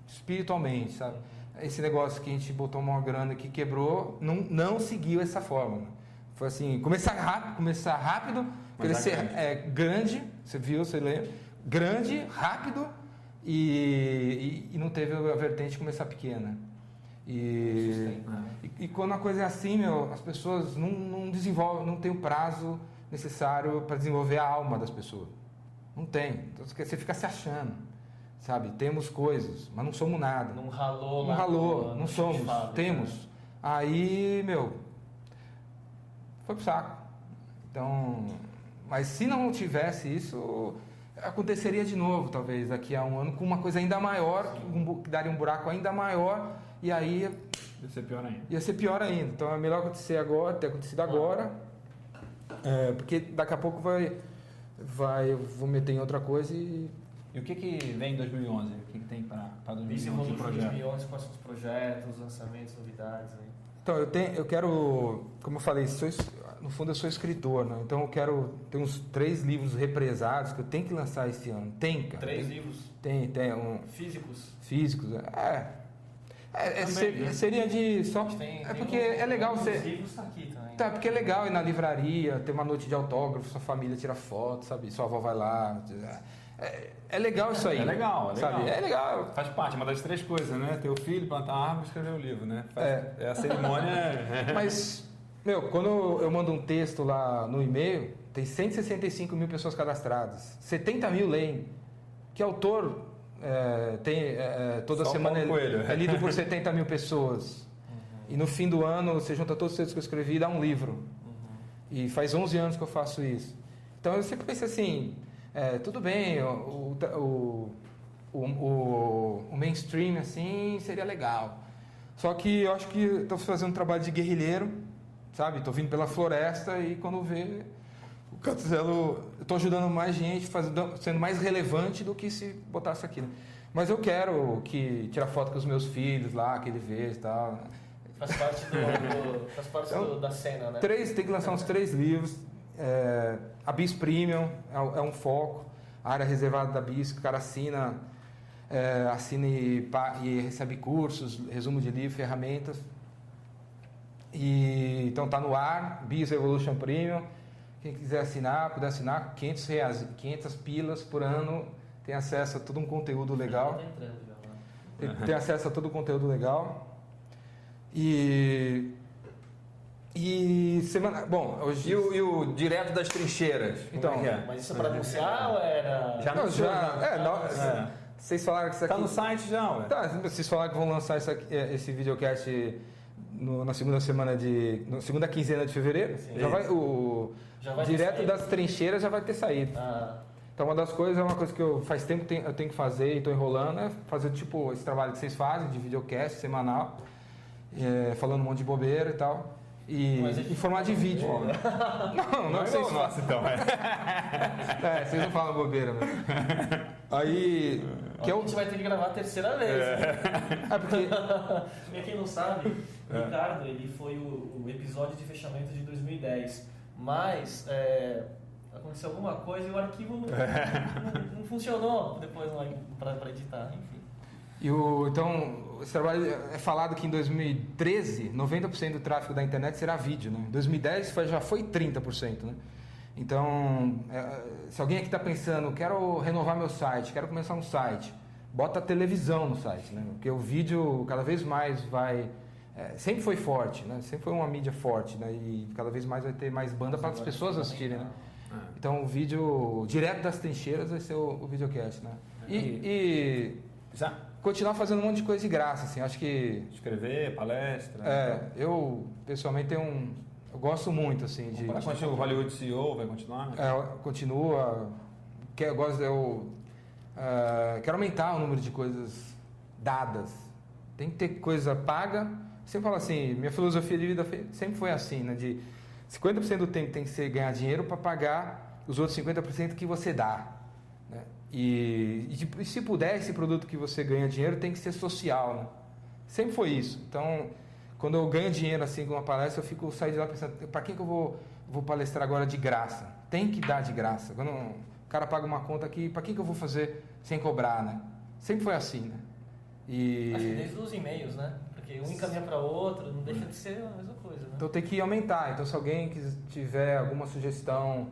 espiritualmente, sabe? Esse negócio que a gente botou uma grana que quebrou, não, não seguiu essa forma. Foi assim, começar rápido, começar rápido, Mas crescer grande. é, grande, você viu, você lembra? Grande, rápido e, e, e não teve a vertente começar pequena. E, Sustento, né? e, e quando a coisa é assim, meu, as pessoas não, não desenvolvem, não tem o prazo necessário para desenvolver a alma das pessoas. Não tem. Então, você fica se achando, sabe? Temos coisas, mas não somos nada. Não ralou Não lá ralou, não de somos, fábrica, temos. né? Aí, meu, foi pro saco. Então, mas se não tivesse isso, aconteceria de novo, talvez, daqui a um ano, com uma coisa ainda maior, um bu- que daria um buraco ainda maior, e aí Deve ser pior ainda. ia ser pior ainda. Então é melhor acontecer agora, ter acontecido agora, é, porque daqui a pouco vai, vai, eu vou meter em outra coisa e E o que, que vem em 2011? O que, que tem para 2011 de Desenvolvimento de projeto? 2011, quais são os projetos, lançamentos, novidades aí? Então, eu, tenho, eu quero, como eu falei, sou, es- no fundo eu sou escritor, né? Então eu quero ter uns três livros represados que eu tenho que lançar esse ano. Tem, cara. Três tem, livros Tem, tem, um, físicos. físicos. É. É, é, Também, ser- né? seria de só. Tem, é tem porque um- é legal um dos você. livros tá aqui também. Tá, porque é legal ir na livraria, ter uma noite de autógrafo, sua família tira foto, sabe? Sua avó vai lá. É, é legal isso aí. É legal, é sabe? legal. É legal. Faz parte, uma das três coisas, né? Ter o filho, plantar a árvore e escrever o livro, né? Faz- É. é a cerimônia. Mas, meu, quando eu mando um texto lá no e-mail, tem 165 mil pessoas cadastradas. 70 mil leem. Que autor é, tem é, é, toda Só semana Paulo Coelho. é lido por 70 mil pessoas. E no fim do ano, você junta todos os textos que eu escrevi e dá um livro. E faz 11 anos que eu faço isso. Então eu sempre pensei assim, é, tudo bem, o, o, o, o, o mainstream assim seria legal. Só que eu acho que estou fazendo um trabalho de guerrilheiro, sabe? Estou vindo pela floresta e quando vê o Catuzelo, estou ajudando mais gente, fazendo, sendo mais relevante do que se botasse aqui. né? Mas eu quero que tirar foto com os meus filhos lá, que ele vê e tal. Faz parte, do, do- faz parte Então, do- da cena, né? Três, tem que lançar uns três livros. É, a BIS Premium é, um- é um foco. A área reservada da BIS, que o cara assina, é, assina e, e recebe cursos, resumo de livro, ferramentas. E, então tá no ar, BIS Evolution Premium. Quem quiser assinar, puder assinar, 500, reais, 500 pilas por ano, tem acesso a todo um conteúdo legal. Tá né? Tem, tem acesso a todo o conteúdo legal. E. E semana. Bom, hoje. E o, e o direto das trincheiras? Então, é é? Mas isso é pra anunciar ou era. Já Não, já, né? é, no- É. Vocês falaram que isso aqui. Tá no site já, ué. Tá, vocês falaram que vão lançar isso aqui- é, esse videocast no- na segunda semana de. Na segunda quinzena de fevereiro. Sim. Já vai, o, Já vai direto das trincheiras já vai ter saído. Ah, Então uma das coisas, é uma coisa que eu faz tempo que eu tenho que fazer e estou enrolando, é fazer tipo esse trabalho que vocês fazem de videocast semanal, é, falando um monte de bobeira e tal. E a gente- em formato de vídeo. Né? Não, não, é vocês falam. nosso, então. é. É, vocês não falam bobeira, mano. Aí. Que é a o. gente vai ter que gravar a terceira vez. É porque. Pra quem não sabe, o Ricardo ele foi o, o episódio de fechamento de 2010. Mas é, aconteceu alguma coisa e o arquivo não, não- não funcionou depois pra editar, enfim. E o, então, esse trabalho é falado que em 2013, 90% do tráfego da internet será vídeo, né? Em 2010 foi- já foi 30%, né? Então, é, se alguém aqui está pensando, quero renovar meu site, quero começar um site, bota a televisão no site, né? Porque o vídeo cada vez mais vai... é, sempre foi forte, né? Sempre foi uma mídia forte, né? E cada vez mais vai ter mais banda para as pessoas assistirem, né? Então, o vídeo direto das trincheiras vai ser o, o videocast, né? E, e Já? continuar fazendo um monte de coisa de graça, assim. Acho que Escrever, palestra. é, eu pessoalmente tenho um, eu gosto muito assim de Vai continuar o Hollywood CEO, vai continuar? é, continua, que eu gosto eu é, quero aumentar o número de coisas dadas. Tem que ter coisa paga. Sempre falo assim, minha filosofia de vida sempre foi assim, né? De 50% do tempo tem que ser ganhar dinheiro para pagar os outros 50% que você dá. Né? E, e, se puder, esse produto que você ganha dinheiro tem que ser social, né? Sempre foi isso. Então, quando eu ganho dinheiro assim com uma palestra, eu fico saio de lá pensando, para que, que eu vou, vou palestrar agora de graça? Tem que dar de graça. Quando o cara paga uma conta aqui, para que, que eu vou fazer sem cobrar, né? Sempre foi assim, né? E Acho que desde os e-mails, né? Porque um encaminha para outro, não deixa de ser a mesma coisa, né? Então tem que aumentar. Então se alguém tiver alguma sugestão,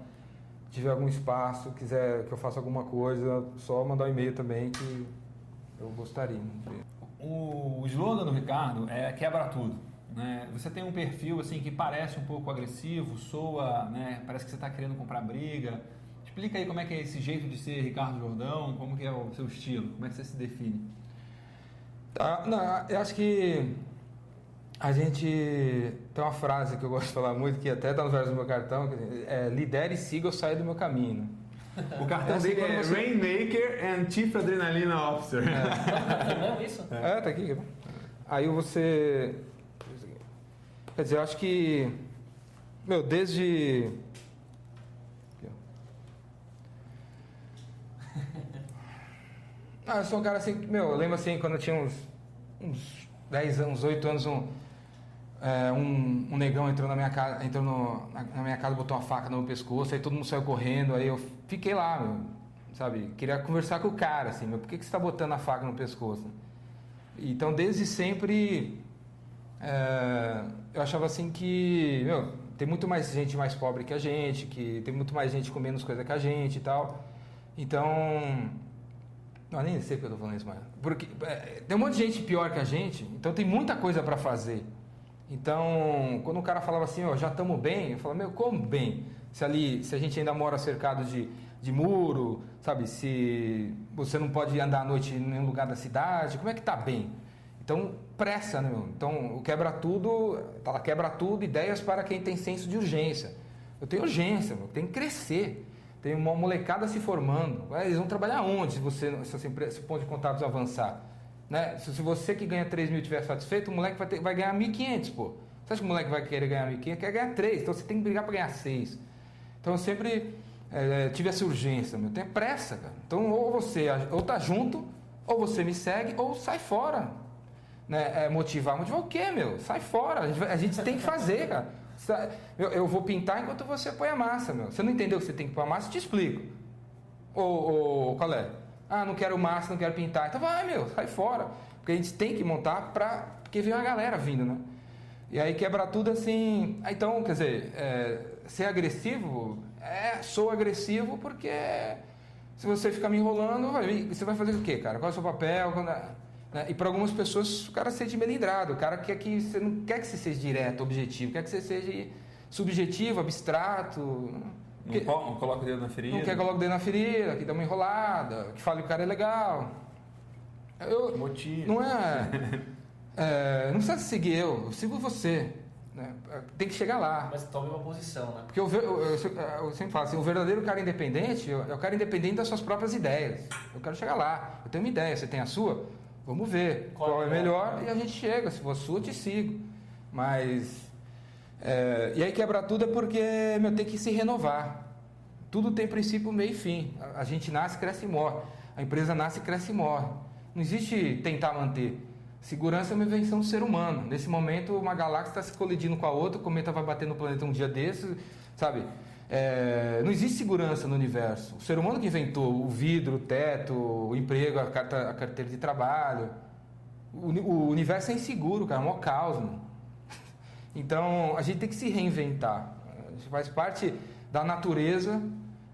tiver algum espaço, quiser que eu faça alguma coisa, só mandar um e-mail também que eu gostaria. O slogan do Ricardo é quebra tudo. Né? Você tem um perfil assim que parece um pouco agressivo, soa, né? parece que você está querendo comprar briga. Explica aí como é que é esse jeito de ser Ricardo Jordão, como que é o seu estilo, como é que você se define. Tá, não, eu acho que a gente tem uma frase que eu gosto de falar muito, que até está no verso do meu cartão, que é lidere, siga ou saia do meu caminho. O cartão É assim, dele é você- Rainmaker and Chief Adrenalina Officer. É mesmo isso? É, tá aqui. Aí você. Quer dizer, eu acho que. Meu, desde. Aqui, ó. Ah, eu sou um cara assim. Meu, eu lembro assim, quando eu tinha uns. Uns 10 anos, 8 anos, um. é, um, um negão entrou na minha casa, entrou no- na, na minha casa, botou uma faca no meu pescoço, aí todo mundo saiu correndo, aí eu fiquei lá, meu, sabe? Queria conversar com o cara, assim, meu, por que, que você está botando a faca no pescoço? Então, desde sempre, é, eu achava assim que, meu, tem muito mais gente mais pobre que a gente, que tem muito mais gente com menos coisa que a gente e tal. Então, não, nem sei porque eu tô falando isso, mas. Porque é, tem um monte de gente pior que a gente, então tem muita coisa para fazer. Então, quando o cara falava assim, ó, já estamos bem, eu falava, meu, como bem? Se ali, se a gente ainda mora cercado de, de muro, sabe? Se você não pode andar à noite em nenhum lugar da cidade, como é que tá bem? Então, pressa, né, meu? Então, o quebra tudo, tá lá, quebra tudo, ideias para quem tem senso de urgência. Eu tenho urgência, meu, tem que crescer. Tem uma molecada se formando. Eles vão trabalhar onde se, você, se, essa empresa, se o ponto de contatos avançar? Né? Se, se você que ganha 3 mil estiver satisfeito, o moleque vai, ter, vai ganhar 1.500, pô. Você acha que o moleque vai querer ganhar 1.500? Quer ganhar 3, então você tem que brigar para ganhar 6. Então eu sempre eh, tive essa urgência, meu. Tem pressa, cara. Então ou você ou tá junto, ou você me segue, ou sai fora. Né? É, motivar. Motivar o quê, meu? Sai fora. A gente, a gente tem que fazer, cara. Eu, eu vou pintar enquanto você põe a massa, meu. Você não entendeu que você tem que pôr a massa? Eu te explico. Ou, qual é? Ah, não quero massa, não quero pintar. Então vai, meu, sai fora. Porque a gente tem que montar pra. Porque vem uma galera vindo, né? E aí quebra tudo assim. Ah, Então, quer dizer, é, ser agressivo, é, sou agressivo porque se você ficar me enrolando, vai- você vai fazer o quê, cara? Qual é o seu papel? Quando- né? E para algumas pessoas o cara se sente melindrado. O cara quer que você não quer que você seja direto, objetivo, quer que você seja subjetivo, abstrato. Não, Porque- co- não coloca o dedo na ferida. não quer colocar o dedo na ferida, que dá uma enrolada, que fale que o cara é legal. Eu, Motivo. não é, é, Não precisa seguir eu, eu sigo você. né? Tem que chegar lá. Mas tome uma posição, né? Porque eu- eu- eu sempre falo assim, o verdadeiro cara independente é o cara independente das suas próprias ideias. Eu quero chegar lá. Eu tenho uma ideia, você tem a sua? Vamos ver Qual qual, é é melhor e a gente chega. Se for sua, te sigo. Mas. é, e aí quebra tudo é porque meu, tem que se renovar. Tudo tem princípio, meio e fim. A, a gente nasce, cresce e morre. A empresa nasce, cresce e morre. Não existe tentar manter. Segurança é uma invenção do ser humano. Nesse momento, uma galáxia está se colidindo com a outra, o cometa vai bater no planeta um dia desses, sabe? É, não existe segurança no universo. O ser humano que inventou o vidro, o teto, o emprego, a, carta, a carteira de trabalho. O, o universo é inseguro, cara, é um caos, mano. Então, a gente tem que se reinventar. Faz parte da natureza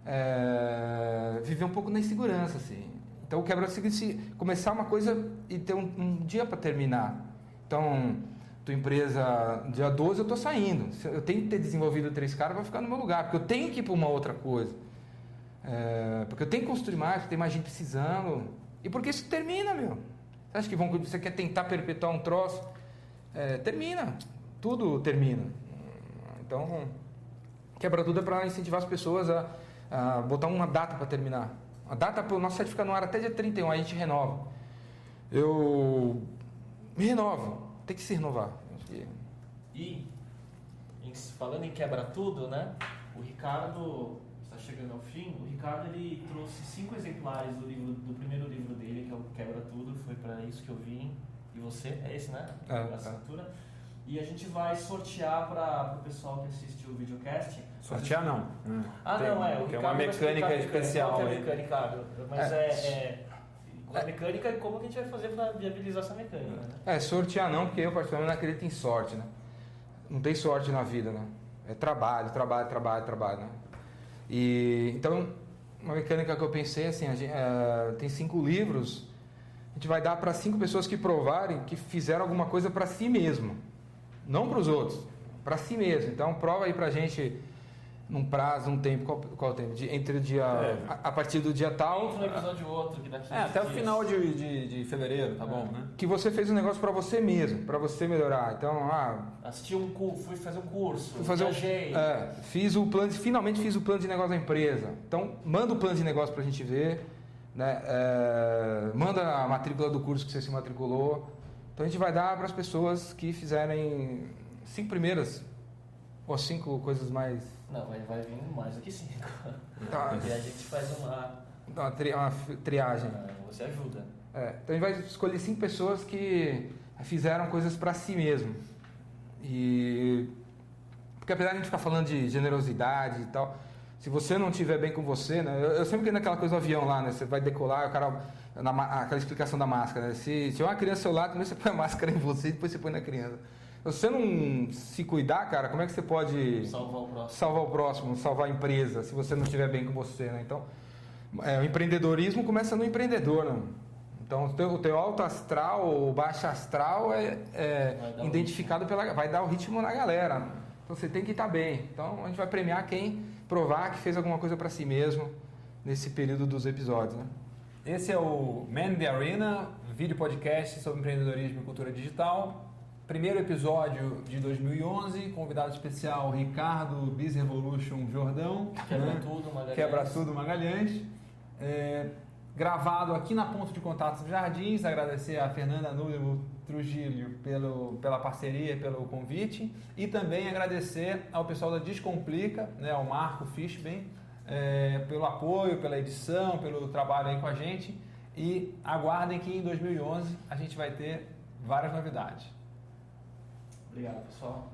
é, viver um pouco na insegurança, assim. Então, o quebra é o seguinte, se começar uma coisa e ter um, um dia para terminar. Então, tua empresa, dia 12 eu estou saindo. Eu tenho que ter desenvolvido três caras para ficar no meu lugar, porque eu tenho que ir para uma outra coisa. É, porque eu tenho que construir mais, tem mais gente precisando. E porque isso termina, meu. Você acha que vão, você quer tentar perpetuar um troço? É, termina. Tudo termina. Então, quebra tudo é para incentivar as pessoas a, a botar uma data para terminar. A data para o nosso site fica no ar até dia 31, aí a gente renova. Eu me renovo. Tem que se renovar. E, em- falando em quebra tudo, né? O Ricardo está chegando ao fim. O Ricardo ele trouxe cinco exemplares do livro, do primeiro livro dele, que é o Quebra Tudo. Foi para isso que eu vim. E você é esse, né? É, a é. assinatura. E a gente vai sortear para o pessoal que assistiu o videocast. Sortear não. Ah, Tem- não, é. O Tem Ricardo uma mecânica mecânica. especial Qual é a mecânica, Ricardo? Mas É. é. A mecânica é como que a gente vai fazer para viabilizar essa mecânica, né? É, sortear não, porque eu particularmente não acredito em sorte, né? Não tem sorte na vida, né? É trabalho, trabalho, trabalho, trabalho, né? E, então, uma mecânica que eu pensei, assim, a gente, é, tem cinco livros, a gente vai dar para cinco pessoas que provarem que fizeram alguma coisa para si mesmo, não para os outros, para si mesmo. Então, prova aí pra gente num prazo, um tempo, qual, qual o tempo? De- entre o dia, É. a, a partir do dia tal, Entre um episódio e outro, que daqui É, até o dias- final de, de, de fevereiro, tá bom, né? que você fez um negócio para você mesmo, para você melhorar. Então, ah, Assisti um curso, fui fazer um curso, Fui fazer um, é, fiz o plano, de- finalmente fiz o plano de negócio da empresa. Então, manda o plano de negócio para a gente ver, né? É, manda a matrícula do curso que você se matriculou. Então, a gente vai dar para as pessoas que fizerem cinco primeiras ou cinco coisas mais. Não, vai, vai vir mais do que cinco. Tá. E a gente faz uma. Uma, tri- uma triagem. ah, Você ajuda. É, então, a gente vai escolher cinco pessoas que fizeram coisas para si mesmo. E porque apesar de a gente ficar falando de generosidade e tal, se você não estiver bem com você, né? Eu, eu sempre que naquela coisa do avião lá, né? Você vai decolar, o cara na, aquela explicação da máscara, né? Se tiver uma criança ao seu lado, primeiro você põe a máscara em você e depois você põe na criança. Se você não se cuidar, cara, como é que você pode Salvar o próximo. salvar o próximo, salvar a empresa, se você não estiver bem com você, né? Então, é, o empreendedorismo começa no empreendedor, né? Então, o teu, o teu alto astral ou baixo astral é, é identificado pela... vai dar o ritmo na galera. Então, você tem que estar bem. Então, a gente vai premiar quem provar que fez alguma coisa para si mesmo nesse período dos episódios, né? Esse é o Man in the Arena, vídeo podcast sobre empreendedorismo e cultura digital. Primeiro episódio de 2011, convidado especial Ricardo Biz Revolution Jordão. Quebra né? tudo, Magalhães. Quebra tudo Magalhães. É, gravado aqui na Ponto de Contatos Jardins. Agradecer a Fernanda Número Trujillo pelo, pela parceria, pelo convite. E também agradecer ao pessoal da Descomplica, né, ao Marco Fishben, é, pelo apoio, pela edição, pelo trabalho aí com a gente. E aguardem que em 2011 a gente vai ter várias novidades. Obrigado, pessoal.